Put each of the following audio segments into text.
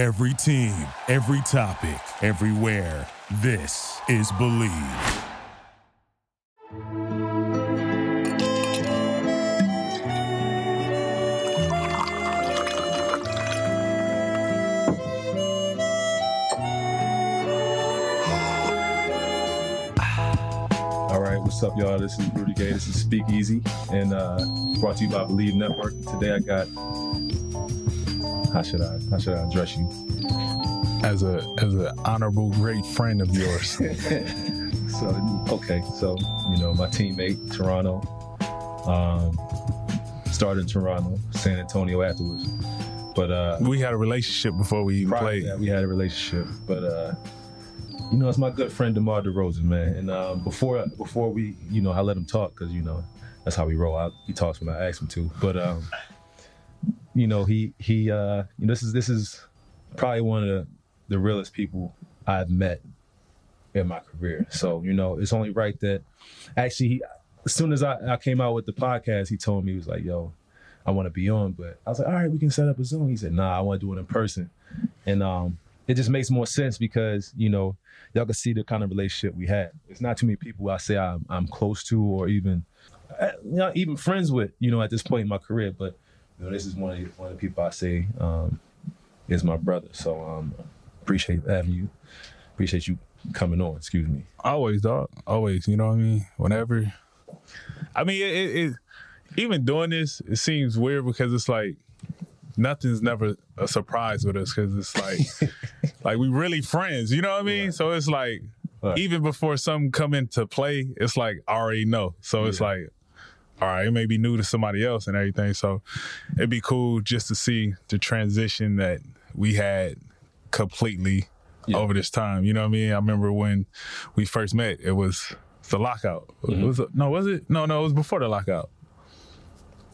Every team, every topic, everywhere. This is Believe. All right, what's up, y'all? This is Rudy Gay. This is Speakeasy, and uh, brought to you by Believe Network. Today, I got how should I how should I address you? as a as an honorable great friend of yours. So okay, so you know my teammate Toronto, um, started in Toronto, San Antonio afterwards, but uh, we had a relationship before we even played. we had a relationship, but uh, you know, it's my good friend Demar Derozan, man. And um, before before we, you know, I let him talk because you know that's how we roll out. He talks when I ask him to. But um, you know, he he, uh, you know, this is this is probably one of the the realest people I've met in my career. So you know, it's only right that actually, he, as soon as I, I came out with the podcast, he told me he was like, "Yo, I want to be on," but I was like, "All right, we can set up a Zoom." He said, "Nah, I want to do it in person," and um, it just makes more sense because you know y'all can see the kind of relationship we had. It's not too many people I say I'm, I'm close to or even uh, you know, even friends with. You know, at this point in my career, but you know, this is one of the, one of the people I say um, is my brother. So um, appreciate having you. Appreciate you coming on. Excuse me. Always, dog. Always. You know what I mean? Whenever. I mean, it, it, it even doing this, it seems weird because it's like nothing's never a surprise with us because it's like like we really friends. You know what I mean? So it's like Right. even before something come into play, it's like I already know. So it's like. All right, it may be new to somebody else and everything. So it'd be cool just to see the transition that we had completely Yeah. over this time. You know what I mean? I remember when we first met, it was the lockout. Mm-hmm. It was no, was it? No, no, it was before the lockout.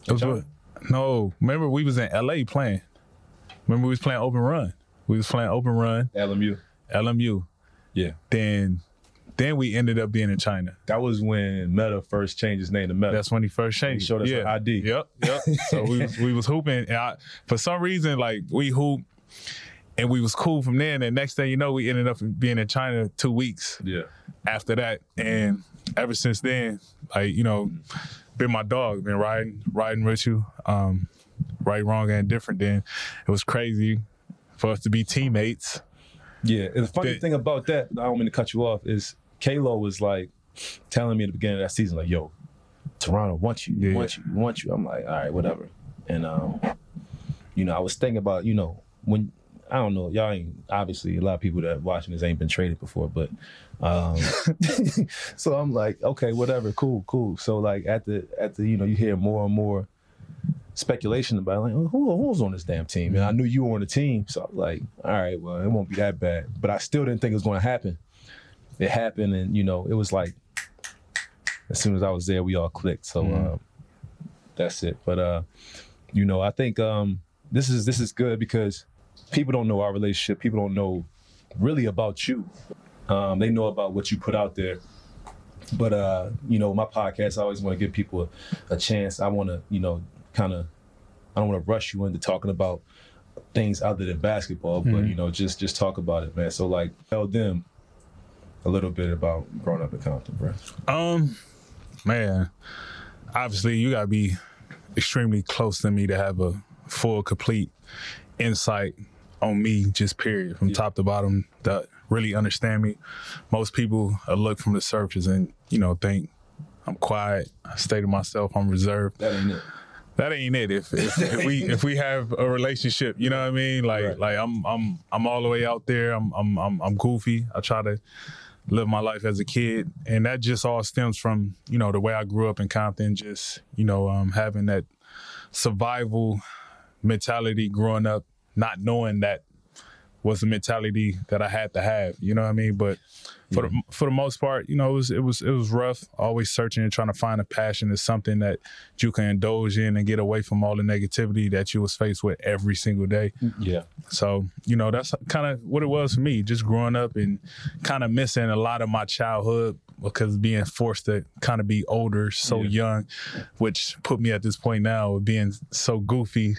It was what- no, remember we was in LA playing. Remember we was playing open run. We was playing open run, LMU. LMU. Yeah. Then then we ended up being in China. That was when Metta first changed his name to Metta. That's when he first changed. showed us yeah. an ID. Yep, yep. so we was, we was hooping, and I, for some reason, like we hoop, and we was cool from there. And the next thing you know, we ended up being in China two weeks yeah. after that, and ever since then, like you know, been my dog, been riding riding with you, um, right, wrong, and different. Then it was crazy for us to be teammates. Yeah, and the funny That- thing about that, I don't mean to cut you off, is Kalo was like telling me at the beginning of that season, like, "Yo, Toronto wants you, Yeah. want you, want you." I'm like, "All right, whatever." And um, you know, I was thinking about, you know, when I don't know, y'all ain't obviously a lot of people that watching this ain't been traded before, but um, so I'm like, okay, whatever, cool, cool. So like at the at the, you know, you hear more and more speculation about like oh, who who's on this damn team, and I knew you were on the team, so I was like, all right, well, it won't be that bad. But I still didn't think it was going to happen. It happened, and you know, it was like as soon as I was there, we all clicked. So um, that's it. But uh, you know, I think um, this is this is good because people don't know our relationship. People don't know really about you. Um, they know about what you put out there. But uh, you know, my podcast, I always want to give people a, a chance. I want to, you know, kind of, I don't want to rush you into talking about things other than basketball, but you know, just just talk about it, man. So like, tell them a little bit about growing up in Compton, bro. Um, man, obviously you gotta be extremely close to me to have a full, complete insight on me, just period, from top to bottom, that really understand me. Most people look from the surface and you know think I'm quiet, I stay to myself, I'm reserved. That ain't it. That ain't it. If, if, if we if we have a relationship, you know what I mean. Like Right. like I'm I'm I'm all the way out there. I'm I'm I'm, I'm goofy. I try to live my life as a kid, and that just all stems from you know the way I grew up in Compton. Just you know um, having that survival mentality growing up, not knowing that was the mentality that I had to have. You know what I mean? But for the for the most part, you know, it was it was it was rough. Always searching and trying to find a passion is something that you can indulge in and get away from all the negativity that you was faced with every single day. Mm-hmm. Yeah. So, you know, that's kind of what it was for me, just growing up and kind of missing a lot of my childhood because being forced to kind of be older so Yeah. young, which put me at this point now of being so goofy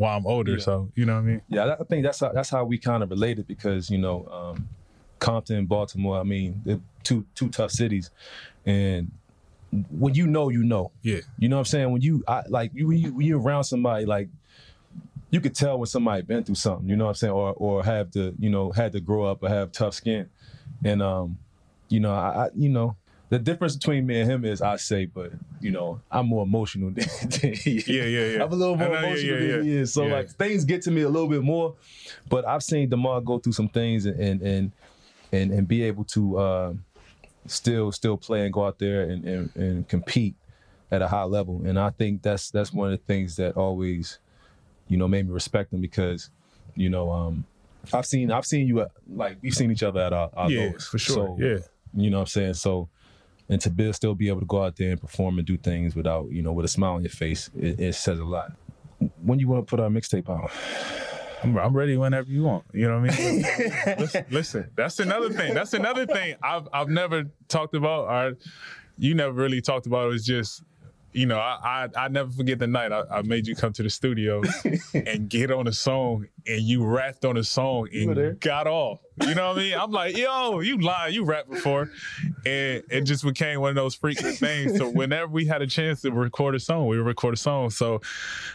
while I'm older. Yeah. So you know what I mean? Yeah, I think that's how that's how we kind of related because you know, um, Compton and Baltimore. I mean, they're two two tough cities, and when you know, you know. Yeah. You know what I'm saying? When you I, like you when you when you're around somebody like you could tell when somebody been through something, you know what I'm saying, or or have to, you know, had to grow up or have tough skin. And um, you know, I, I you know, the difference between me and him is I say, but you know, I'm more emotional than, than he is. Yeah, yeah, yeah. I'm a little more know, emotional yeah, than he is. So Yeah. like things get to me a little bit more. But I've seen Demar go through some things and and and and, and be able to uh, still still play and go out there and, and, and compete at a high level. And I think that's that's one of the things that always, you know, made me respect him because, you know, um, I've seen I've seen you at, like we've seen each other at our, our Yeah, lowest. for sure. So, yeah. you know what I'm saying? So and to be, still be able to go out there and perform and do things without, you know, with a smile on your face, it, it says a lot. When you want to put our mixtape out? I'm, I'm ready whenever you want. You know what I mean? listen, listen, that's another thing. That's another thing I've I've never talked about, or you never really talked about. Is just, you know, I I, I never forget the night I, I made you come to the studio and get on a song, and you rapped on a song and got off. You know what I mean? I'm like, yo, you lying? You rapped before, and it just became one of those freaking things. So whenever we had a chance to record a song, we would record a song. So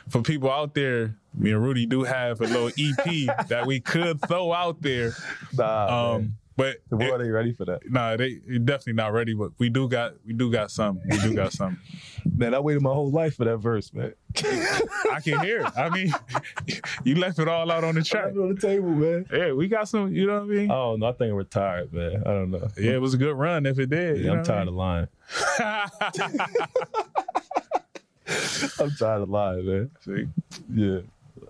for people out there, me and Rudy do have a little EP that we could throw out there. Nah. Um, but the it- world ain't ready for that. nah, they definitely not ready. But we do got we do got some. We do got some. Man, I waited my whole life for that verse, man. I can hear it. I mean, you left it all out on the track. it on the table, man. Yeah, we got some. You know what I mean? Oh no, I think I'm retired, man. I don't know. yeah, it was a good run if it did. Yeah, I'm tired of lying. I'm tired of lying, man. See? Yeah.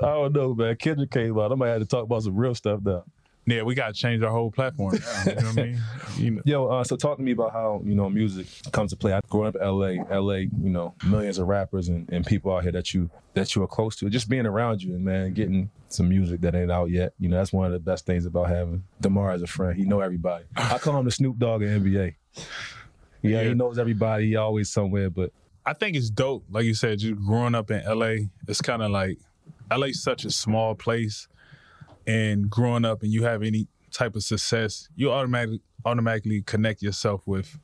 I don't know, man. Kendrick came out. I might have to talk about some real stuff now. Yeah, we got to change our whole platform. Now, you know what I mean? You know, Yo, uh, so talk to me about how you know music comes to play. I growing up in LA, LA, you know, millions of rappers and, and people out here that you that you are close to. Just being around you and man, getting some music that ain't out yet. You know, that's one of the best things about having Demar as a friend. He know everybody. I call him the Snoop Dogg of NBA. Yeah, Yeah. he knows everybody. He always somewhere, but I think it's dope. Like you said, just growing up in LA, it's kind of like LA's such a small place, and growing up and you have any type of success, you automatically automatically connect yourself with,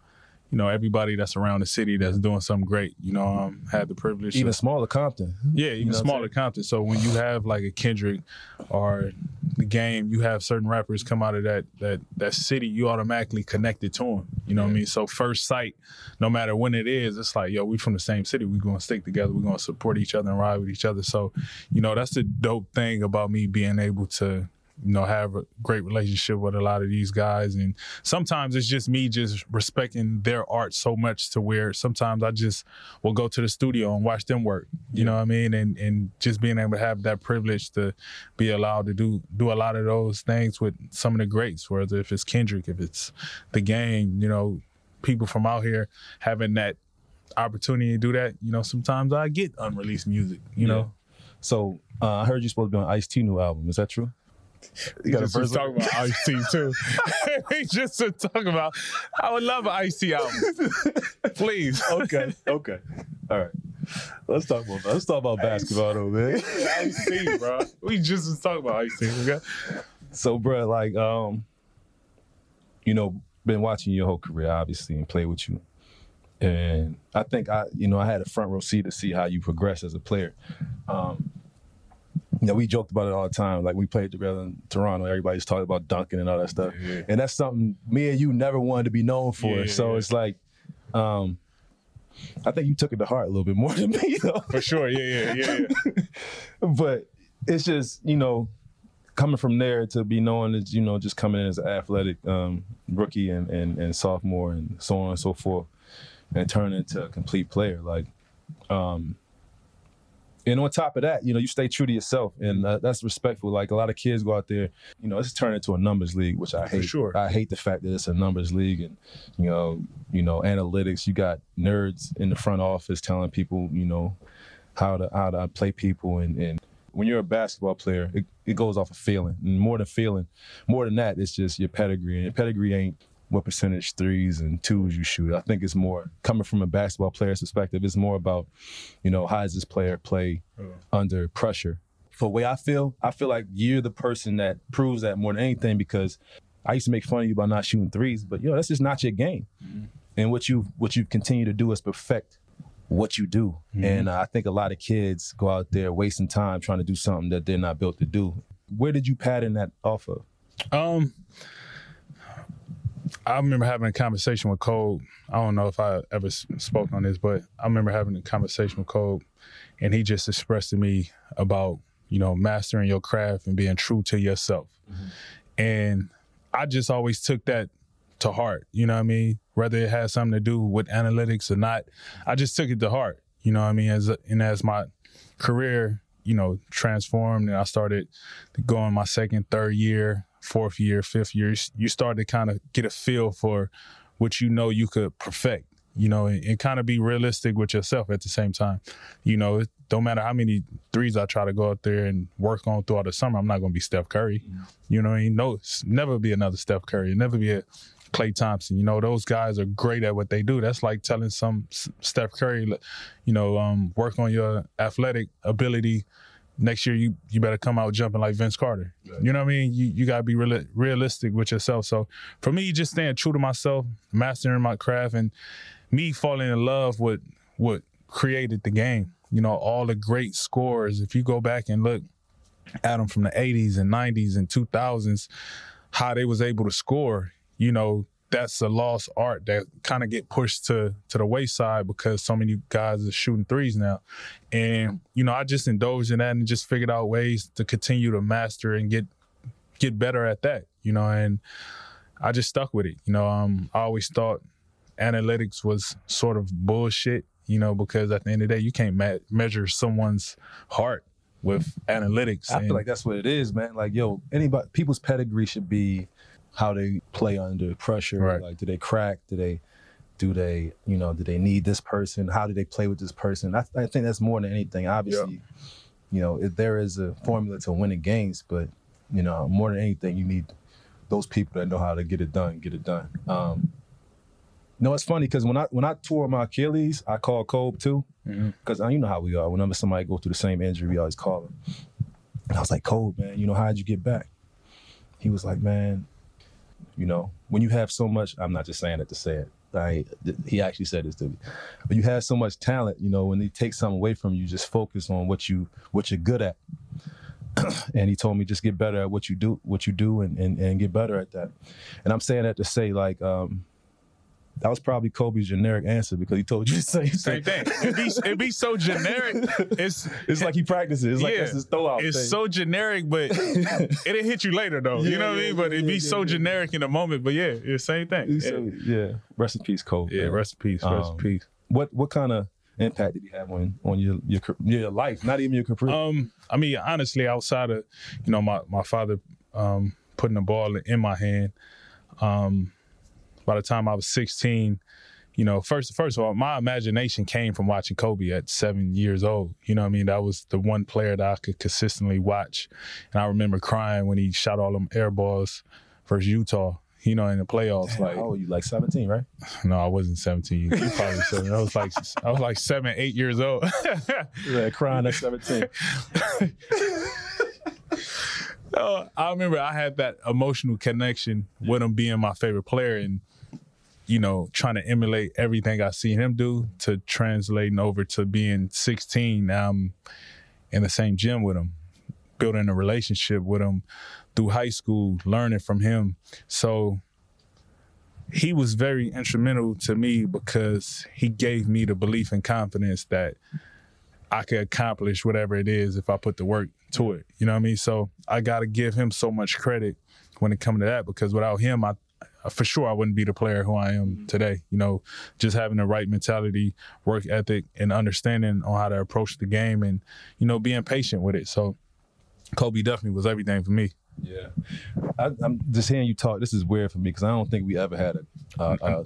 you know, everybody that's around the city that's doing something great. You know, um, had the privilege. even to, smaller Compton. yeah, even know smaller? Compton. So when you have like a Kendrick or the game, you have certain rappers come out of that that that city, you automatically connected to them. You know what I mean? So first sight, no matter when it is, it's like, yo, we from the same city. We're gonna stick together. We're gonna support each other and ride with each other. So, you know, that's the dope thing about me being able to you know, have a great relationship with a lot of these guys. And sometimes it's just me just respecting their art so much to where sometimes I just will go to the studio and watch them work. You know what I mean? And and just being able to have that privilege to be allowed to do do a lot of those things with some of the greats, whether if it's Kendrick, if it's the game, you know, people from out here having that opportunity to do that, you know, sometimes I get unreleased music, you Yeah. know. So uh, I heard you're supposed to be on Ice T new album. Is that true? You got just talking about Ice T too. we just was talking about. I would love an Ice T album, please. okay, okay, all right. Let's talk about let's talk about basketball though, man. Ice T, bro. We just was talking about Ice T. Okay? So, bro, like, um, you know, been watching your whole career, obviously, and play with you. And I think I, you know, I had a front row seat to see how you progress as a player. Um, you know, we joked about it all the time. Like we played together in Toronto, everybody's talking about dunking and all that stuff. Yeah. And that's something me and you never wanted to be known for. Yeah, so it's like, um, I think you took it to heart a little bit more than me, though. For sure. Yeah, yeah, yeah, yeah. but it's just you know coming from there to be known as you know just coming in as an athletic um, rookie and, and and sophomore and so on and so forth and turn into a complete player like um and on top of that you know you stay true to yourself and uh, that's respectful like a lot of kids go out there you know it's turned into a numbers league which i For hate sure. i hate the fact that it's a numbers league and you know you know analytics you got nerds in the front office telling people you know how to how to play people and, and when you're a basketball player, it, it goes off of feeling. And more than feeling, more than that, it's just your pedigree. And your pedigree ain't what percentage threes and twos you shoot. I think it's more coming from a basketball player's perspective, it's more about, you know, how does this player play under pressure? for the way I feel, I feel like you're the person that proves that more than anything because I used to make fun of you about not shooting threes, but yo, that's just not your game. Mm-hmm. And what you what you continue to do is perfect what you do. Mm-hmm. And uh, I think a lot of kids go out there wasting time trying to do something that they're not built to do. Where did you pattern that off of? Um, I remember having a conversation with Cole. I don't know if I ever spoke on this, but I remember having a conversation with Cole, and he just expressed to me about you know mastering your craft and being true to yourself. Mm-hmm. And I just always took that to heart. You know what I mean? Whether it has something to do with analytics or not, I just took it to heart. You know what I mean? As and as my career, you know, transformed and I started going my second, third year, fourth year, fifth year, you start to kind of get a feel for what you know you could perfect you know, and, and kind of be realistic with yourself at the same time. You know, it don't matter how many threes I try to go out there and work on throughout the summer, I'm not going to be Steph Curry. Mm-hmm. You know, I mean, no, never be another Steph Curry, never be a Klay Thompson. You know, those guys are great at what they do. That's like telling some Steph Curry, you know, um, work on your athletic ability. Next year, you you better come out jumping like Vince Carter. Right. You know what I mean? You you gotta be real, realistic with yourself. So for me, just staying true to myself, mastering my craft, and me falling in love with what created the game. You know, all the great scores. If you go back and look at them from the 80s and 90s and 2000s, how they was able to score, you know, that's a lost art that kind of get pushed to to the wayside because so many guys are shooting threes now. And, you know, I just indulged in that and just figured out ways to continue to master and get get better at that, you know, and I just stuck with it. You know, um, I always thought analytics was sort of bullshit, you know, because at the end of the day, you can't ma- measure someone's heart with analytics. I and, feel like that's what it is, man. Like, yo, anybody, people's pedigree should be how they play under pressure. Right. Like, do they crack? Do they, do they, you know, do they need this person? How do they play with this person? I, I think that's more than anything. Obviously, you know, if there is a formula to winning games, but you know, more than anything, you need those people that know how to get it done, get it done. Um, no, it's funny because when I when I tore my Achilles, I called Kobe too. Because mm-hmm. you know how we are. Whenever somebody go through the same injury, we always call him. And I was like, Kobe, man, you know, how'd you get back? He was like, man, you know, when you have so much, I'm not just saying it to say it. I, he actually said this to me. But you have so much talent, you know, when they take something away from you, just focus on what you what you're good at. and he told me just get better at what you do, what you do, and, and, and get better at that. And I'm saying that to say like, um, that was probably Kobe's generic answer because he told you the same, same thing. It'd be, it'd be so generic. It's it's like he practices. It's yeah, like that's his throwout. It's thing. so generic, but it'll hit you later though. Yeah, you know what yeah, I mean? But it'd be so generic in the moment. But yeah, it's the same thing. So, yeah. Rest in peace, Kobe. Yeah, man. rest in peace. Rest um, in peace. What what kind of impact did he have on on your your your life? Not even your career. Um, I mean, honestly, outside of you know my my father um putting the ball in my hand, um by the time I was 16, you know, first first of all, my imagination came from watching Kobe at seven years old. You know I mean? That was the one player that I could consistently watch. And I remember crying when he shot all them air balls versus Utah, you know, in the playoffs. Damn, like old you? Like 17, right? No, I wasn't 17. You probably seven. I was like I was like seven, eight years old. yeah, crying at 17. Uh, I remember I had that emotional connection with him being my favorite player and you know, trying to emulate everything I see him do to translating over to being 16. Now I'm in the same gym with him, building a relationship with him through high school, learning from him. So he was very instrumental to me because he gave me the belief and confidence that I could accomplish whatever it is if I put the work to it. You know what I mean? So I got to give him so much credit when it comes to that because without him, I for sure I wouldn't be the player who I am mm-hmm. today. You know, just having the right mentality, work ethic, and understanding on how to approach the game, and you know, being patient with it. So, Kobe definitely was everything for me. Yeah, I, am just hearing you talk. This is weird for me because I don't think we ever had a. Uh, uh,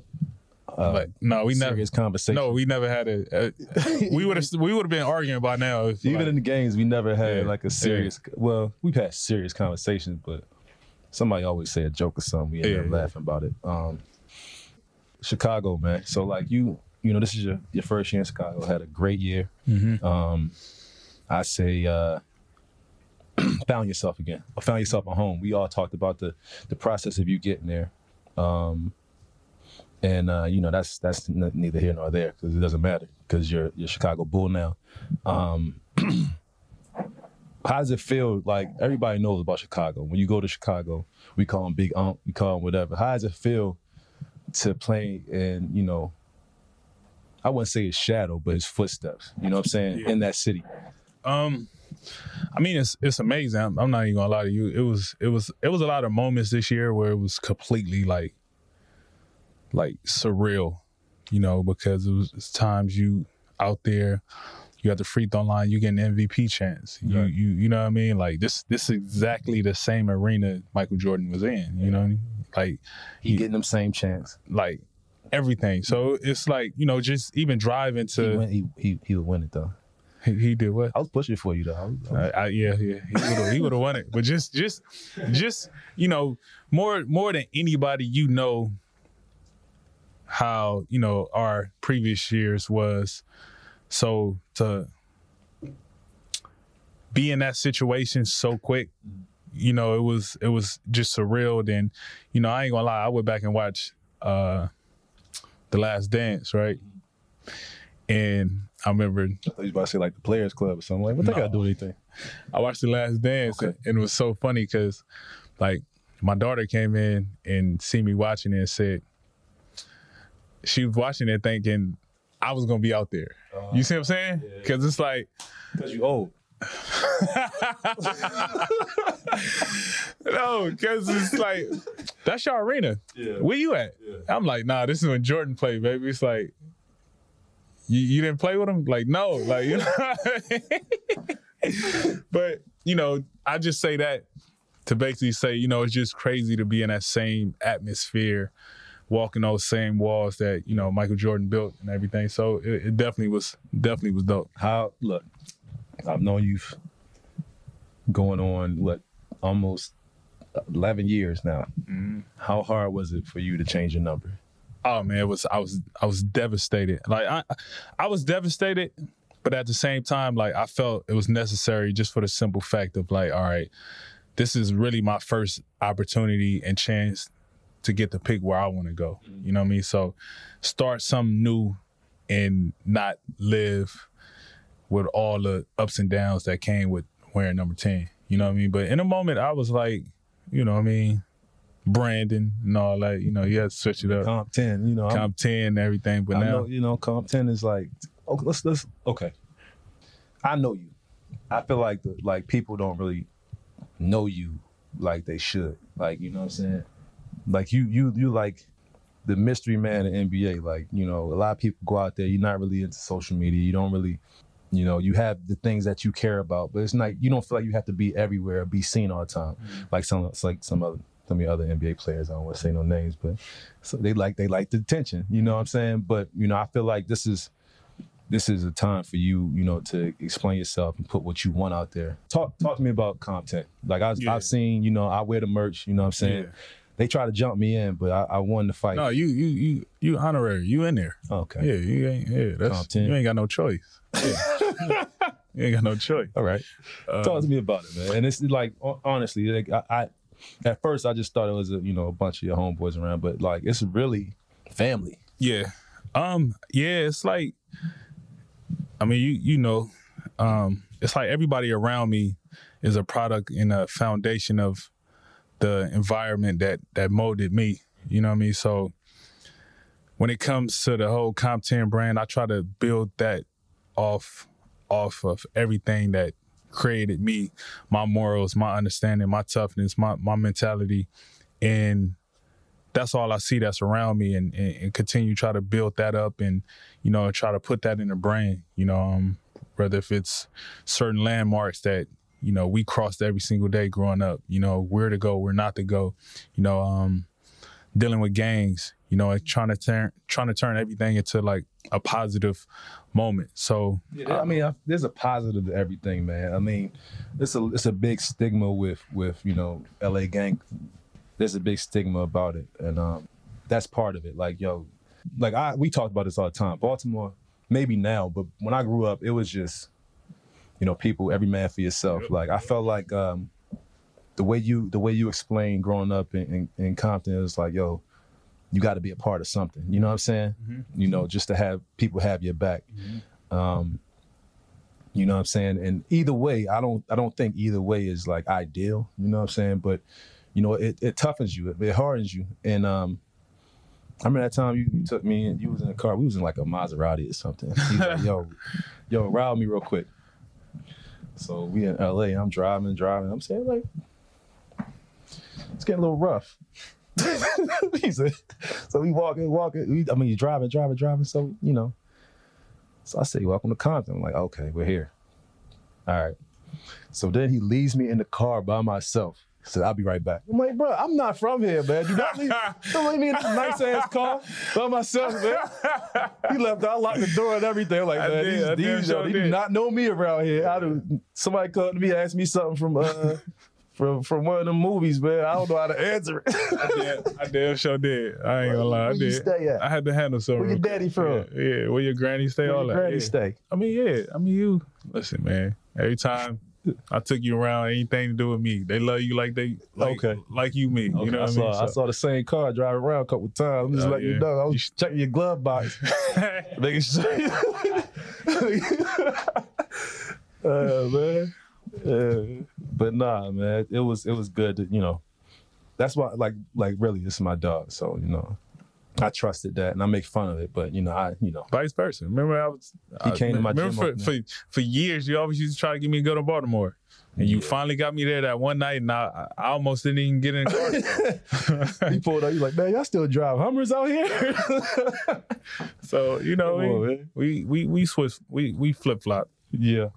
uh, like, no, we never conversation. No, we never had a. a we would have we would have been arguing by now. If, Even like, in the games, we never had yeah, like a serious. Yeah. Well, we've had serious conversations, but somebody always say a joke or something. We end yeah, up laughing about it. Um, Chicago, man. So like you, you know, this is your your first year in Chicago. Had a great year. Mm-hmm. Um, I say uh, found yourself again, or found yourself at home. We all talked about the the process of you getting there, um, and uh, you know that's that's neither here nor there because it doesn't matter because you're you're Chicago Bull now. Um, how does it feel? Like everybody knows about Chicago. When you go to Chicago, we call him Big Ump, we call him whatever. How does it feel to play in you know? I wouldn't say his shadow, but his footsteps. You know what I'm saying Yeah. in that city. Um, I mean, it's it's amazing. I'm, I'm not even gonna lie to you. It was it was it was a lot of moments this year where it was completely like like surreal, you know, because it was times you out there, you got the free throw line, you get an MVP chance. You Right. you you know what I mean? Like this this is exactly the same arena Michael Jordan was in. You know, what I mean? like He Yeah. getting them same chance. like everything. So it's like you know, just even driving He, to win, he, he he would win it though. he, he did what? I was pushing for you though. I was, I was- I, I, yeah, yeah, he would have he would have won it. But just just just you know more more than anybody you know how you know our previous years was. So to be in that situation so quick, you know, it was it was just surreal. Then, you know, I ain't gonna lie, I went back and watched uh The Last Dance, right? And I remember I thought you was about to say like the Players Club or something. Like, what they No. got to do anything? I watched The Last Dance, Okay. and it was so funny because, like, my daughter came in and see me watching it and said she was watching it thinking I was gonna be out there. you see what I'm saying? Because it's like, Because you old. no, because it's like that's your arena. Yeah. Where you at? I'm like, nah, this is when Jordan played, baby. It's like. You, you didn't play with him? Like, no. Like, you know. but, you know, I just say that to basically say, you know, it's just crazy to be in that same atmosphere, walking those same walls that, you know, Michael Jordan built and everything. So it, it definitely was definitely was dope. How look? I've known you going on what almost eleven years now. Mm-hmm. How hard was it for you to change your number? Oh man, it was I was I was devastated. Like I I was devastated, but at the same time, like I felt it was necessary just for the simple fact of like, all right, this is really my first opportunity and chance to get to pick where I want to go. You know what I mean? So start something new and not live with all the ups and downs that came with wearing number 10. You know what I mean? But in a moment I was like, you know what I mean, Brandon and all that, you know, you had to switch it up Comp ten, you know. I'm- comp 10 and everything, but I now know, you know, comp ten is like, okay, let's let's okay. I know you. I feel like the like people don't really know you like they should. Like, you know what I'm saying? Like you you you like the mystery man in NBA. Like, you know, a lot of people go out there, you're not really into social media. You don't really you know, you have the things that you care about, but it's not you don't feel like you have to be everywhere or be seen all the time. Mm-hmm. Like some like some other some of the other NBA players, I don't want to say no names, but so they like they like the attention, you know what I'm saying? But you know, I feel like this is this is a time for you, you know, to explain yourself and put what you want out there. Talk talk to me about content. Like I, Yeah. I've seen, you know, I wear the merch, you know what I'm saying? Yeah. They try to jump me in, but I, I won the fight. No, you you you you honorary. You in there. okay. Yeah, you ain't yeah, that's 10. you ain't got no choice. Yeah. you ain't got no choice. All right. Uh, Talk to me about it, man. And it's like honestly, like I, I at first I just thought it was a, you know, a bunch of your homeboys around, but like it's really family. Yeah. Um, yeah, it's like I mean, you you know, um, it's like everybody around me is a product and a foundation of the environment that that molded me. You know what I mean? So when it comes to the whole Comp 10 brand, I try to build that off off of everything that created me, my morals, my understanding, my toughness, my my mentality. And that's all I see that's around me and, and, and continue try to build that up and, you know, try to put that in the brain, you know, um, whether if it's certain landmarks that, you know, we crossed every single day growing up, you know, where to go, where not to go, you know, um, dealing with gangs, you know, trying to turn trying to turn everything into like a positive moment. So Yeah, I mean, I, there's a positive to everything, man. I mean, it's a it's a big stigma with with you know L.A. gang. There's a big stigma about it, and um, that's part of it. Like yo, like I we talked about this all the time. Baltimore, maybe now, but when I grew up, it was just you know, people, every man for yourself. Like I felt like um, the way you the way you explained growing up in, in, in Compton is like, yo, you got to be a part of something. You know what I'm saying? Mm-hmm. You know, just to have people have your back. Um, you know what I'm saying? And either way, I don't I don't think either way is like ideal. You know what I'm saying? But you know, it, it toughens you, it, it hardens you. And um, I remember that time you, you took me and you was in a car. We was in like a Maserati or something. He's like, yo, yo, ride me real quick. So we in LA. I'm driving, and driving. I'm saying like, it's getting a little rough. so we walking, walking. We, I mean, you driving, driving, driving. So you know. So I say, welcome to Compton. I'm like, okay, we're here. All right. So then he leaves me in the car by myself. Said, I'll be right back. I'm like, bro, I'm not from here, man. Do not leave, don't leave me in this nice ass car by myself, man. He left. I locked the door and everything. I'm like, I man, did, these, these sure yo, they do not know me around here. I do. Somebody come to me, ask me something from uh from from one of the movies, man. I don't know how to answer it. yeah, I damn sure did. I ain't gonna lie, I did. stay at? I had to handle something. Where your daddy from? Yeah, yeah, where your granny stay, Where all your that. granny yeah. stay? I mean, yeah. I mean, you listen, man. Every time I took you around, anything to do with me, they love you like they like Okay. like you me. You know I what saw, I mean? I saw the same car driving around a couple times. I'm just Oh, letting you know. I You was checking your glove box, making sure. uh, man. Yeah. But nah, man. It was it was good. To, you know, that's why like like really this is my dog. So you know, I trusted that, and I make fun of it. But you know, I you know. Vice versa. Remember, I was. He I- came to my remember gym for, for for years. You always used to try to get me to go to Baltimore, and you Yeah. finally got me there that one night, and I, I almost didn't even get in the car. He pulled up. He's like, man, y'all still drive Hummers out here? so you know, Come on, we, we we we switch, we we flip flop. Yeah.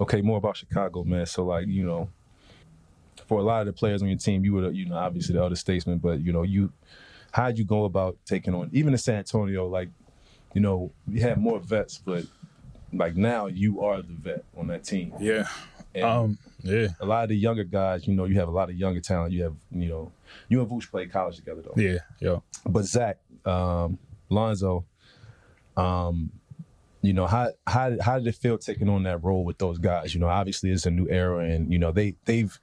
Okay, more about Chicago, man. So like, you know, for a lot of the players on your team, you were, you know, obviously the other statesman, but you know, you, how'd you go about taking on even in San Antonio? Like, you know, you had more vets, but like now you are the vet on that team. Yeah. And Um. Yeah. a lot of the younger guys, you know, you have a lot of younger talent. You have, you know, you and Vooch played college together though. Yeah. yeah. But Zach, um, Lonzo, um, you know, how how how did it feel taking on that role with those guys? You know, obviously it's a new era, and you know they they've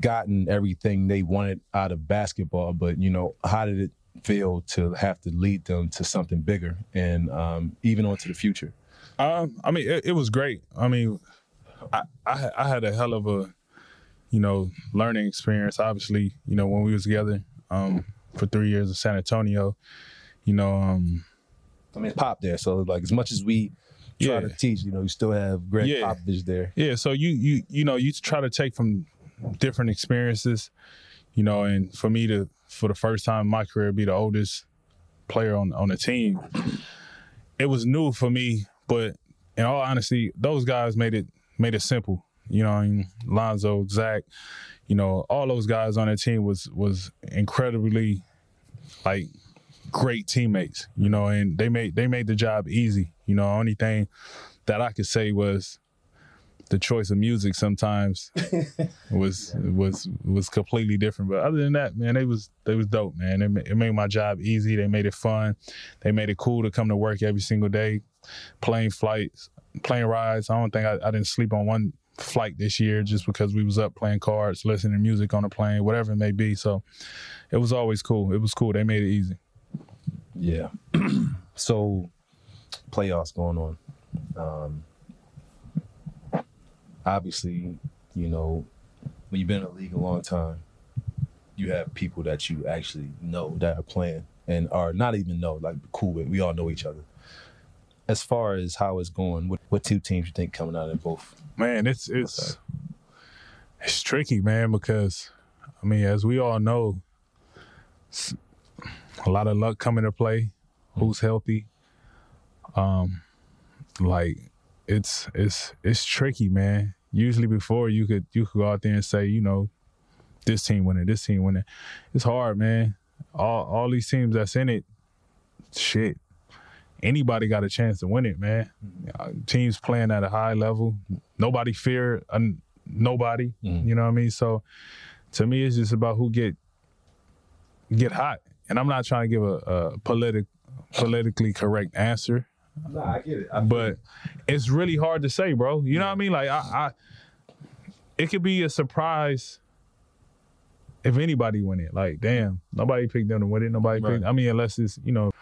gotten everything they wanted out of basketball. But you know, how did it feel to have to lead them to something bigger and um, even on to the future? Um, I mean, it, it was great. I mean, I, I had- I had a hell of a, you know, learning experience. Obviously, you know, when we was together um, for three years in San Antonio, you know, um, I mean, Pop there, so like as much as we try Yeah. to teach, you know, you still have Greg Yeah. Popovich there. yeah. So you you you know, you try to take from different experiences, you know, and for me to for the first time in my career be the oldest player on on the team, it was new for me. But in all honesty, those guys made it made it simple. You know, I mean, Lonzo, Zach, you know, all those guys on that team was was incredibly like great teammates. You know, and they made they made the job easy. You know, only thing that I could say was the choice of music sometimes was was was completely different. But other than that, man, they was they was dope, man. It, it made my job easy. They made it fun. They made it cool to come to work every single day, plane flights, plane rides. I don't think I, I didn't sleep on one flight this year just because we was up playing cards, listening to music on the plane, whatever it may be. So it was always cool. It was cool. They made it easy. Yeah. so, playoffs going on. Um, obviously, you know, when you've been in the league a long time, you have people that you actually know that are playing and are not even know, like cool with. We all know each other. As far as how it's going, what, what two teams you think coming out of both? Man, it's it's it's tricky, man, because I mean, as we all know, a lot of luck coming to play. Who's healthy? Um, like it's it's it's tricky, man. Usually before you could you could go out there and say, you know, this team winning, this team winning. It's hard, man. All all these teams that's in it, shit. Anybody got a chance to win it, man. Uh, Teams playing at a high level. Nobody fear uh, nobody. Mhm. You know what I mean? So to me, it's just about who get get hot. And I'm not trying to give a, a politic politically correct answer. Nah, I get it. I but it's really hard to say, bro. You know what I mean? Like I, I it could be a surprise if anybody win it. Like, damn, nobody picked them to win it. Nobody Right. picked. I mean, unless it's you know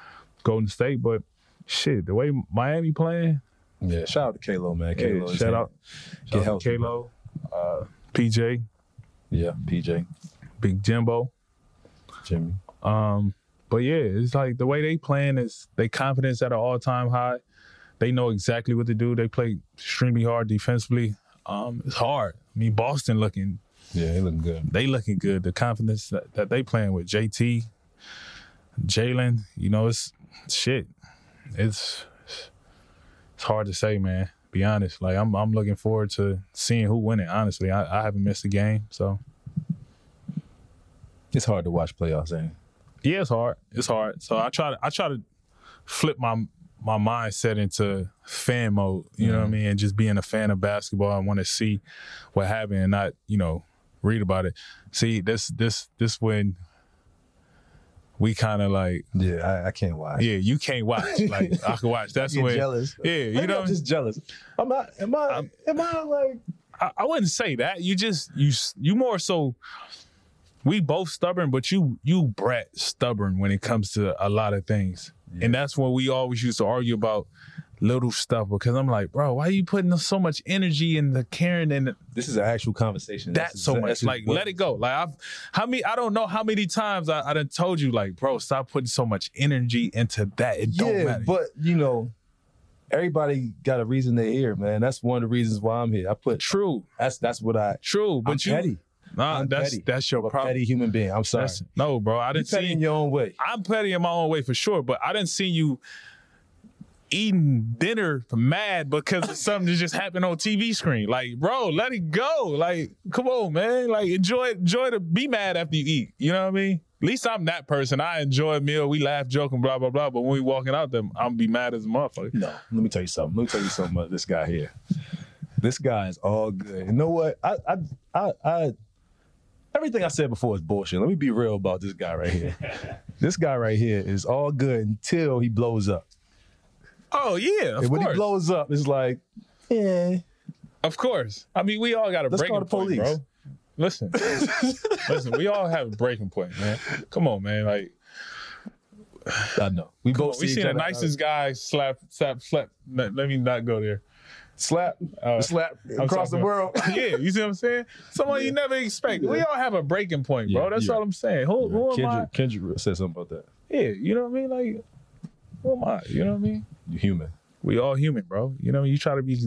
Golden State, but shit, the way Miami playing, yeah, shout out to Kalo, man. yeah, Kalo, is shout out, Get shout out healthy, to Kalo, uh, PJ, Yeah, PJ, Big Jimbo. Jimmy. Um, but yeah, it's like the way they playing is they confidence at an all time high. They know exactly what to do. They play extremely hard defensively. Um, it's hard. I mean, Boston looking Yeah, they looking good. they looking good. The confidence that, that they playing with JT, Jaylen, you know, it's shit. It's it's hard to say, man. Be honest. Like I'm I'm looking forward to seeing who win it. Honestly, I, I haven't missed a game, so It's hard to watch playoffs, ain't it? Yeah, it's hard. It's hard. So I try to I try to flip my my mindset into fan mode. You know what I mm-hmm. mean, and just being a fan of basketball. I want to see what happened and not you know read about it. See this this this when we kind of like Yeah, I, I can't watch. yeah you can't watch like I can watch. That's when jealous. yeah you Maybe know I'm just jealous. I'm not. Am I? I'm- am I like? I, I wouldn't say that. You just you you more so. We both stubborn, but you you Brett stubborn when it comes to a lot of things, and that's what we always used to argue about little stuff. Because I'm like, bro, why are you putting so much energy in the caring and This is an actual conversation. that That's so much? that's Like, what- let it go. Like I've how many I don't know how many times I, I done told you like, bro, stop putting so much energy into that. It don't Yeah, matter. but you know, everybody got a reason they're here, man. That's one of the reasons why I'm here. I put true, that's that's what I. true. But I'm you, petty. Nah, I'm that's petty. that's your problem. petty human being. I'm sorry. That's- no, bro, I didn't petty see in your own way. I'm petty in my own way for sure, but I didn't see you eating dinner mad because of something that just happened on TV screen. Like, bro, let it go. Like, come on, man. Like, enjoy enjoy to be mad after you eat. You know what I mean? At least I'm that person. I enjoy a meal. We laugh, joke, and blah blah blah. But when we walking out them, I'm be mad as a motherfucker. No, let me tell you something. Let me tell you something about this guy here. This guy is all good. You know what? I, I, I, I, everything I said before is bullshit. Let me be real about this guy right here. this guy right here is all good until he blows up. Oh yeah, of and when course, he blows up, it's like, yeah, of course. I mean, we all got a Let's breaking call the point, police. bro. Listen, listen. We all have a breaking point, man. Come on, man. Like. I know. We Come both on, we see seen the nicest guy slap, slap, slap. Let, let me not go there. Slap, Uh, slap across the world. yeah, you see what I'm saying? Someone you never expect. We all have a breaking point, bro. Yeah, That's yeah. all I'm saying. Who, who am I? Kendrick, Kendrick said something about that. Yeah, you know what I mean? Like, who am I? You know what I mean? You human. We all human, bro. You know, you try to be,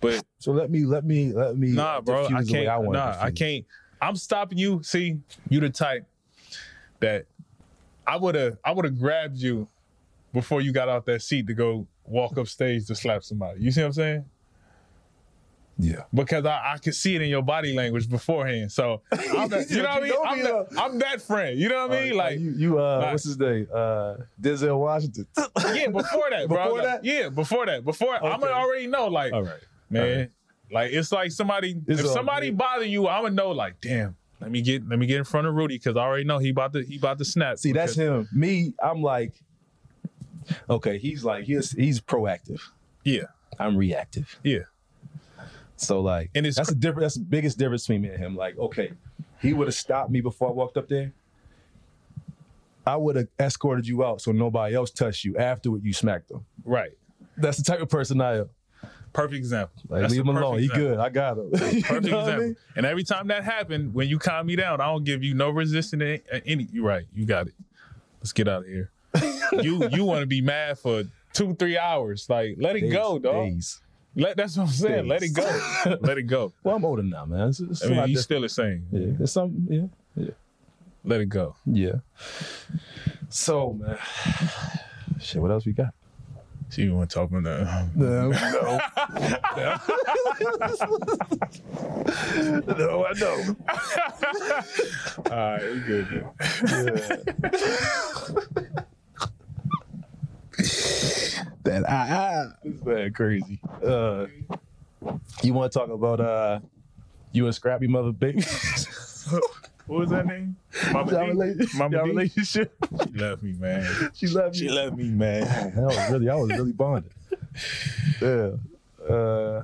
but So let me, let me, let me. nah, bro. I diffuse the way can't. I nah, I can't. I'm stopping you. See, you the type that I would have. I would have grabbed you before you got out that seat to go walk up stage to slap somebody. You see what I'm saying? Yeah. because I, I could see it in your body language beforehand. So I'm that, you know what I mean? I'm, that, I'm that friend. You know what I mean? Like you, you uh, like- what's his name? Uh, Denzel Washington. yeah, before that, bro. Before Like, that? yeah, before that, before I'm gonna already know. Like All right. man, like it's like somebody. It's if somebody good. bother you, I'm gonna know. Like damn. Let me get let me get in front of Rudy because I already know he about to he about to snap. See, that's him. Me, I'm like, okay, he's like, he's he's proactive. Yeah, I'm reactive. yeah. So like, And it's that's the difference. That's the biggest difference between me and him. Like, okay, he would have stopped me before I walked up there. I would have escorted you out so nobody else touched you afterward. You smacked them. Right. That's the type of person I am. Perfect example. Like, That's leave him alone. perfect He good. I got him. Perfect what I example. mean? And every time that happened, when you calm me down, I don't give you no resistance. to Any, you right. You got it. Let's get out of here. You you want to be mad for two three hours? Like let it go, Days, dog. days. Let that's what I'm saying. Let it go. let it go. Well, I'm older now, man. It's, it's I mean, you still the same. yeah, it's something. Yeah, yeah. Let it go. yeah. So, man, shit. What else we got? See, you want to talk about that? No, no, no. I know. All right, we good. man. That ah, ah. This man crazy. Uh, you want to talk about uh, you and Scrappy mother baby? what was that name? Mama Y'all D? rela- Mama y'all D? relationship. She left me, man. She left She you. left me, man. That was really, I was really bonded. Yeah. Uh,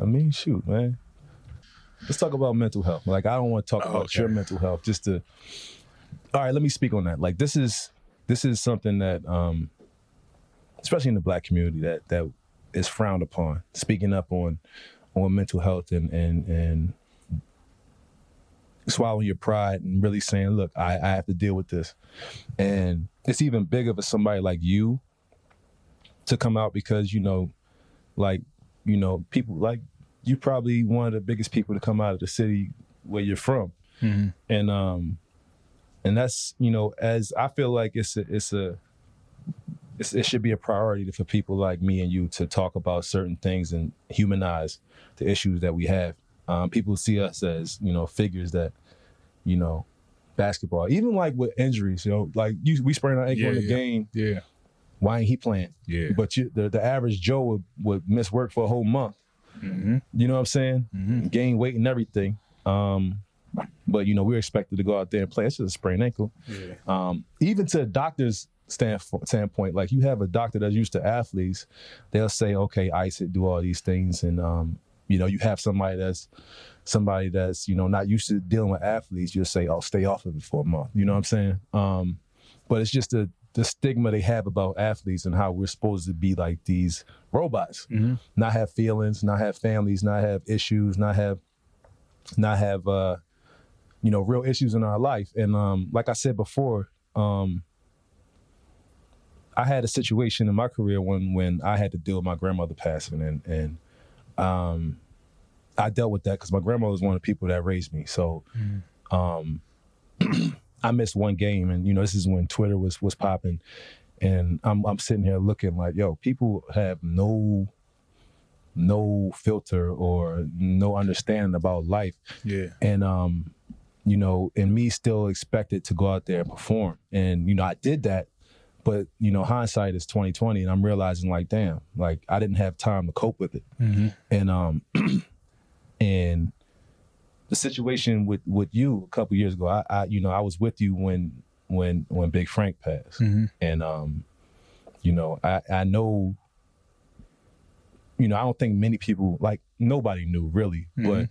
I mean, shoot, man. Let's talk about mental health. Like, I don't want to talk Oh, about okay. your mental health. Just to. All right, let me speak on that. Like, this is this is something that, um, especially in the black community, that that is frowned upon. Speaking up on on mental health and and and swallowing your pride and really saying, "Look, I, I have to deal with this." And it's even bigger for somebody like you to come out because you know, like you know, people like you probably one of the biggest people to come out of the city where you're from, and um, and that's you know, as I feel like it's a it's a it should be a priority for people like me and you to talk about certain things and humanize the issues that we have. Um, people see us as you know figures that you know basketball, even like with injuries, you know, like you we sprained our ankle Yeah, in the yeah. game. Yeah, Why ain't he playing? yeah. But you, the, the average Joe would, would miss work for a whole month. Mhm. You know what I'm saying? Mhm. Gain weight and everything. Um, but you know we're expected to go out there and play. It's just a sprained ankle. Yeah. Um, even to doctor's stand, standpoint, like you have a doctor that's used to athletes, they'll say, okay, ice it, do all these things, and um, you know you have somebody that's somebody that's you know not used to dealing with athletes. You'll say, oh, stay off of it for a month. You know what I'm saying? Um, but it's just the the stigma they have about athletes and how we're supposed to be like these robots, Mhm. not have feelings, not have families, not have issues, not have not have uh you know real issues in our life and um like i said before um i had a situation in my career when when i had to deal with my grandmother passing and and um i dealt with that because my grandmother was one of the people that raised me. So um i missed one game and you know this is when twitter was was popping and i'm i'm sitting here looking like yo people have no no filter or no understanding about life. Yeah. and um you know and me still expected to go out there and perform. And you know i did that but you know hindsight is 2020 and i'm realizing like damn like i didn't have time to cope with it Mhm. and um and the situation with with you a couple years ago I, I you know i was with you when when when big frank passed Mhm. and um you know i i know you know i don't think many people like nobody knew really but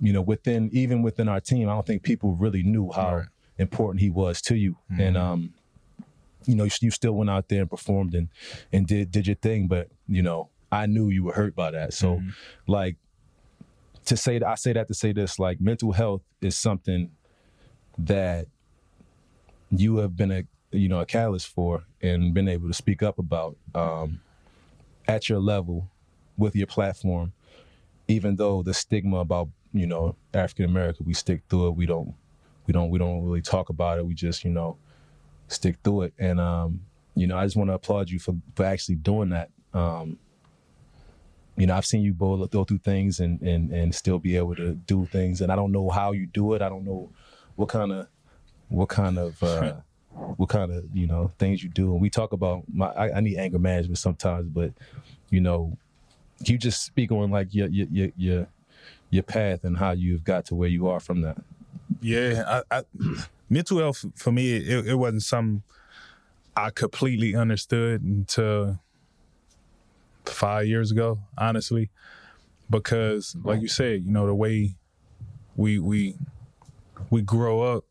you know within even within our team i don't think people really knew how Right. important he was to you and um you know you, you still went out there and performed and and did did your thing but you know i knew you were hurt by that. So like to say i say that to say this like mental health is something that you have been a you know a catalyst for and been able to speak up about um, at your level with your platform even though the stigma about you know African American we stick through it. We don't we don't we don't really talk about it. We just you know stick through it. And um, you know I just want to applaud you for for actually doing that. Um, you know I've seen you both go through things and and and still be able to do things. And I don't know how you do it. I don't know what kind of what kind of uh, what kind of you know things you do. And we talk about my I, I need anger management sometimes but you know you just speak on like your your your your, your path and how you've got to where you are from that. Yeah, I, I, mental health for me, it, it wasn't something I completely understood until five years ago, honestly, because like you said, you know the way we we we grow up,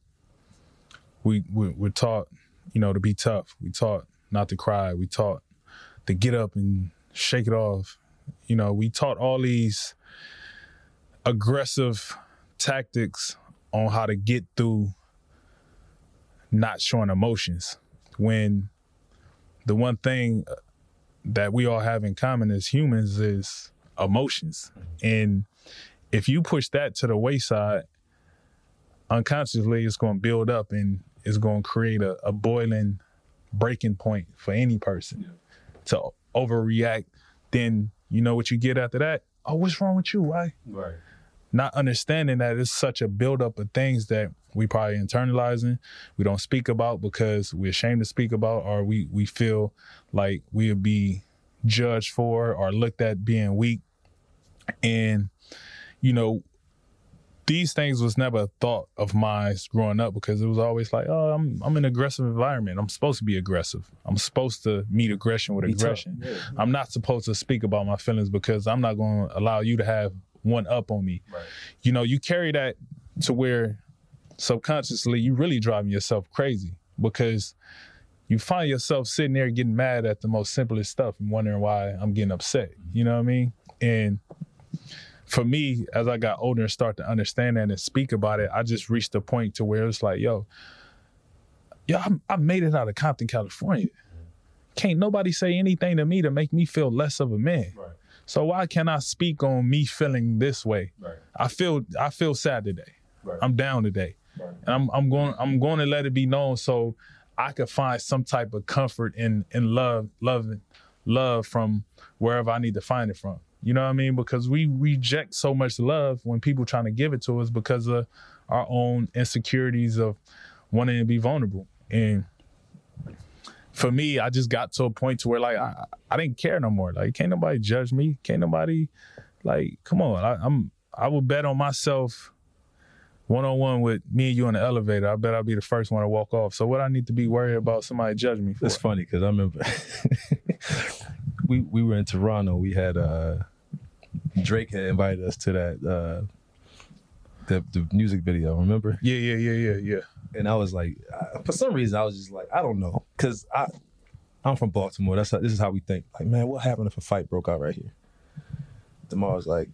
we, we we're taught, you know, to be tough. We taught not to cry. We taught to get up and shake it off. You know, we taught all these aggressive tactics on how to get through not showing emotions when the one thing that we all have in common as humans is emotions. And if you push that to the wayside unconsciously it's going to build up and it's going to create a, a boiling breaking point for any person to overreact. Then you know what you get after that? Oh what's wrong with you? Why? Right not understanding that it's such a buildup of things that we probably internalizing, we don't speak about because we're ashamed to speak about, or we we feel like we'll be judged for or looked at being weak. And you know, these things was never a thought of mine growing up because it was always like, oh, I'm I'm in an aggressive environment. I'm supposed to be aggressive. I'm supposed to meet aggression with Be aggression. I'm not supposed to speak about my feelings because I'm not going to allow you to have one up on me. Right. You know, you carry that to where subconsciously you really driving yourself crazy because you find yourself sitting there getting mad at the most simplest stuff and wondering why I'm getting upset. You know what I mean? And for me, as I got older and start to understand that and speak about it, I just reached a point to where it's like, yo, yo, I, I made it out of Compton, California. Can't nobody say anything to me to make me feel less of a man. Right. So why can't I speak on me feeling this way? Right. I feel I feel sad today. Right. I'm down today. Right. And I'm I'm going I'm going to let it be known so I could find some type of comfort in in love, love, love from wherever I need to find it from. You know what I mean? Because we reject so much love when people trying to give it to us because of our own insecurities of wanting to be vulnerable. And for me, I just got to a point to where like I, I didn't care no more. Like can't nobody judge me. Can't nobody like come on. I, I'm I would bet on myself one on one with me and you in the elevator. I bet I'll be the first one to walk off. So what I need to be worried about somebody judging me for? It's funny because I remember we we were in Toronto. We had uh Drake had invited us to that uh the the music video. Remember? Yeah, yeah, yeah, yeah, yeah. And I was like, I, for some reason, I was just like, I don't know, because I I'm from Baltimore. That's how, this is how we think. Like, man, what happened if a fight broke out right here? Demar was like,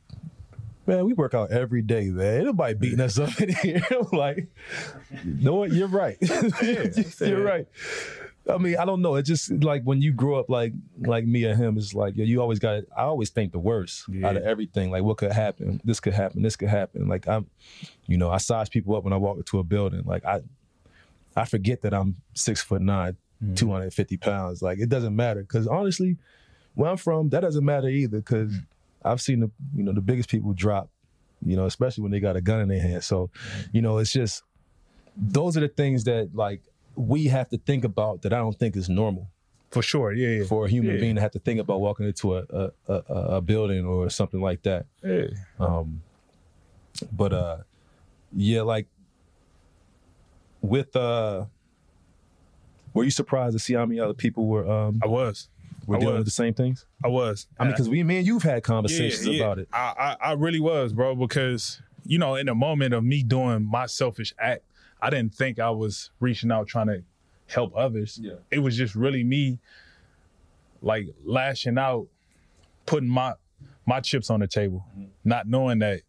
man, we work out every day, man. Ain't Nobody beating us up in here. I'm like, what? You're right. You're right. I mean, I don't know. It's just like when you grow up like like me and him, it's like you always got. I always think the worst Yeah. out of everything. Like what could happen? This could happen. This could happen. Like I'm, you know, I size people up when I walk into a building. Like I, I forget that I'm six foot nine, Mm-hmm. two hundred fifty pounds. Like it doesn't matter because honestly, where I'm from, that doesn't matter either. Because Mm. I've seen the you know the biggest people drop, you know, especially when they got a gun in their hand. So, you know, it's just those are the things that like we have to think about that I don't think is normal For sure. Yeah, yeah. for a human Yeah. being to have to think about walking into a a, a, a building or something like that. yeah. Um, but uh, yeah, like with uh, were you surprised to see how many other people were um I was. were I dealing with the same things? I was. I mean, because we, me and you've had conversations yeah. about it. I, I I really was, bro, because you know, in the moment of me doing my selfish act, I didn't think I was reaching out trying to help others. Yeah. It was just really me like lashing out, putting my my chips on the table, mm-hmm. not knowing that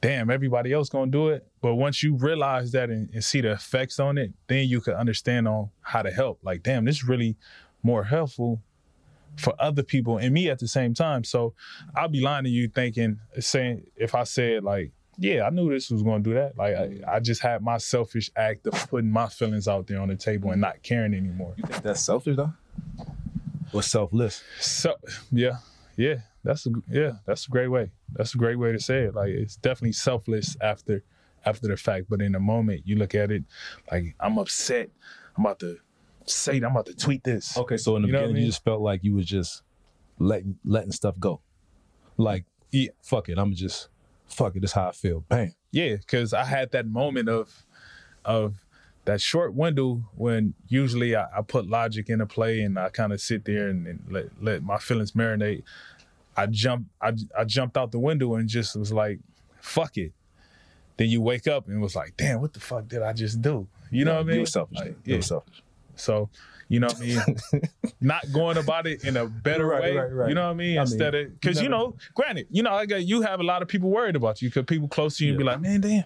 damn, everybody else gonna do it. But once you realize that and, and see the effects on it, then you can understand on how to help. Like, damn, this is really more helpful for other people and me at the same time. So I'll be lying to you thinking, saying if I said like, yeah, I knew this was gonna do that. Like I, mm. I just had my selfish act of putting my feelings out there on the table and not caring anymore. You think that's selfish though, or selfless? So yeah, yeah, that's a yeah, that's a great way. That's a great way to say it. Like it's definitely selfless after after the fact, but in the moment you look at it like I'm upset. I'm about to say I'm about to tweet this. Okay, so in the You know what I beginning, you just felt like you was just letting letting stuff go, like Yeah. fuck it, I'm just fuck it. This how I feel. Bam. Yeah, because I had that moment of of that short window when usually I, I put logic into play and I kind of sit there and, and let let my feelings marinate. I jumped I, I jumped out the window and just was like, fuck it. Then you wake up and was like, damn, what the fuck did I just do? You know what I mean? You were selfish. Like, then. You yeah. were selfish. So, you know what I mean? Not going about it in a better Right, way. right, right. You know what I mean? I mean, Instead of because you know, granted, you know, I got you have a lot of people worried about you because people close to you and be like, man, damn,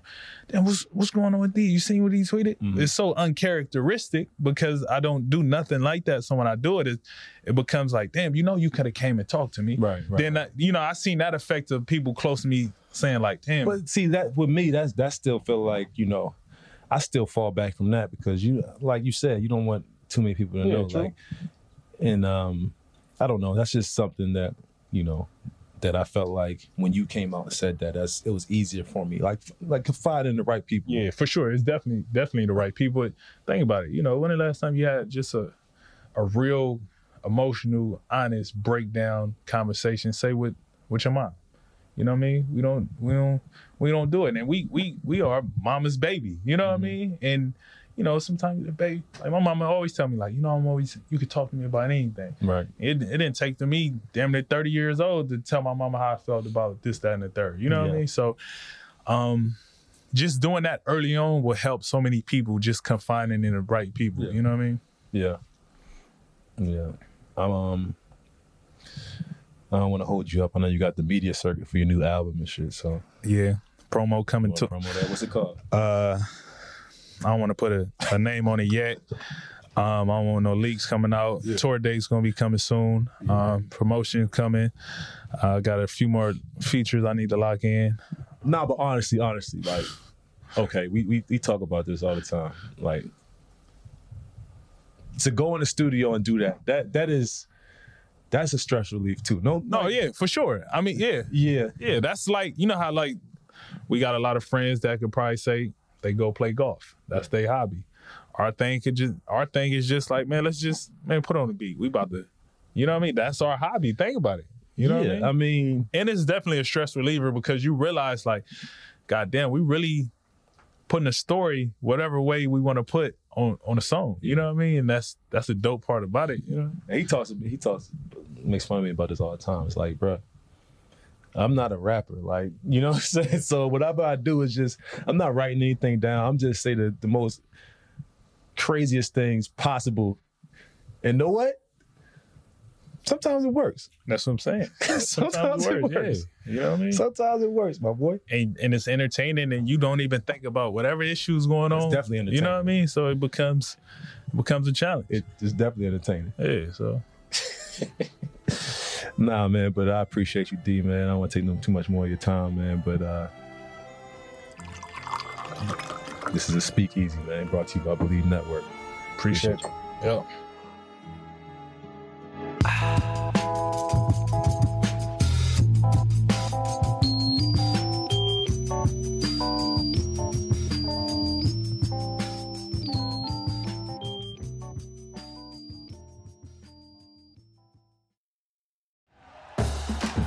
damn, what's what's going on with these? You seen what he tweeted? Mhm. It's so uncharacteristic because I don't do nothing like that. So when I do it, it, it becomes like, damn, you know, you could have came and talked to me. Right, right. Then I, you know, I seen that effect of people close to me saying like, damn, But see that with me, that's that still feel like you know, I still fall back from that because you, like you said, you don't want too many people to Yeah, know. true. Like, and um, I don't know. That's just something that you know that I felt like when you came out and said that, that's it was easier for me. Like like confide in the right people. Yeah, for sure. It's definitely definitely the right people. Think about it. You know, when the last time you had just a a real emotional, honest breakdown conversation, say with with your mom. You know what I mean? We don't we don't we don't do it. And we we we are mama's baby. You know what Mm-hmm. I mean? And you know, sometimes the baby like my mama always tell me, like, you know, I'm always you could talk to me about anything. Right. It, it didn't take to me damn near 30 years old to tell my mama how I felt about this, that, and the third. You know what I mean? So um just doing that early on will help so many people just confining in the right people. Yeah. You know what I mean? Yeah. Yeah. I'm um I don't want to hold you up. I know you got the media circuit for your new album and shit. So Yeah. Promo coming wanna to promo that. What's it called? uh I don't want to put a, a name on it yet. Um, I don't want no leaks coming out. Tour date's gonna be coming soon. Um, promotion coming. I got a few more features I need to lock in. Nah, but honestly, honestly, like, okay, we, we we talk about this all the time. Like, to go in the studio and do that, that that is that's a stress relief too. No, No, yeah, for sure. I mean, yeah, yeah, yeah. That's like you know how like we got a lot of friends that could probably say they go play golf. That's their hobby. Our thing could just our thing is just like man, let's just man put on the beat. We about to, you know what I mean? That's our hobby. Think about it. You know yeah. what I mean? I mean, and it's definitely a stress reliever because you realize like god damn we really putting a story whatever way we want to put on on a song you know what i mean and that's that's a dope part about it you know and he talks he talks makes fun of me about this all the time. It's like, bruh, I'm not a rapper. Like, you know what I'm saying? So whatever I do is just I'm not writing anything down. I'm just saying the, the most craziest things possible. And know what? Sometimes it works. that's what i'm saying Sometimes it works. yeah. you know what i mean Sometimes it works, my boy. and, and it's entertaining and you don't even think about whatever issues going on It's definitely you know what i mean so it becomes it becomes a challenge It, it's definitely entertaining. yeah so Nah, man, but I appreciate you, D, man. I don't want to take no, too much more of your time, man. But uh this is a speakeasy, man. Brought to you by Bleav Network. Appreciate you. yeah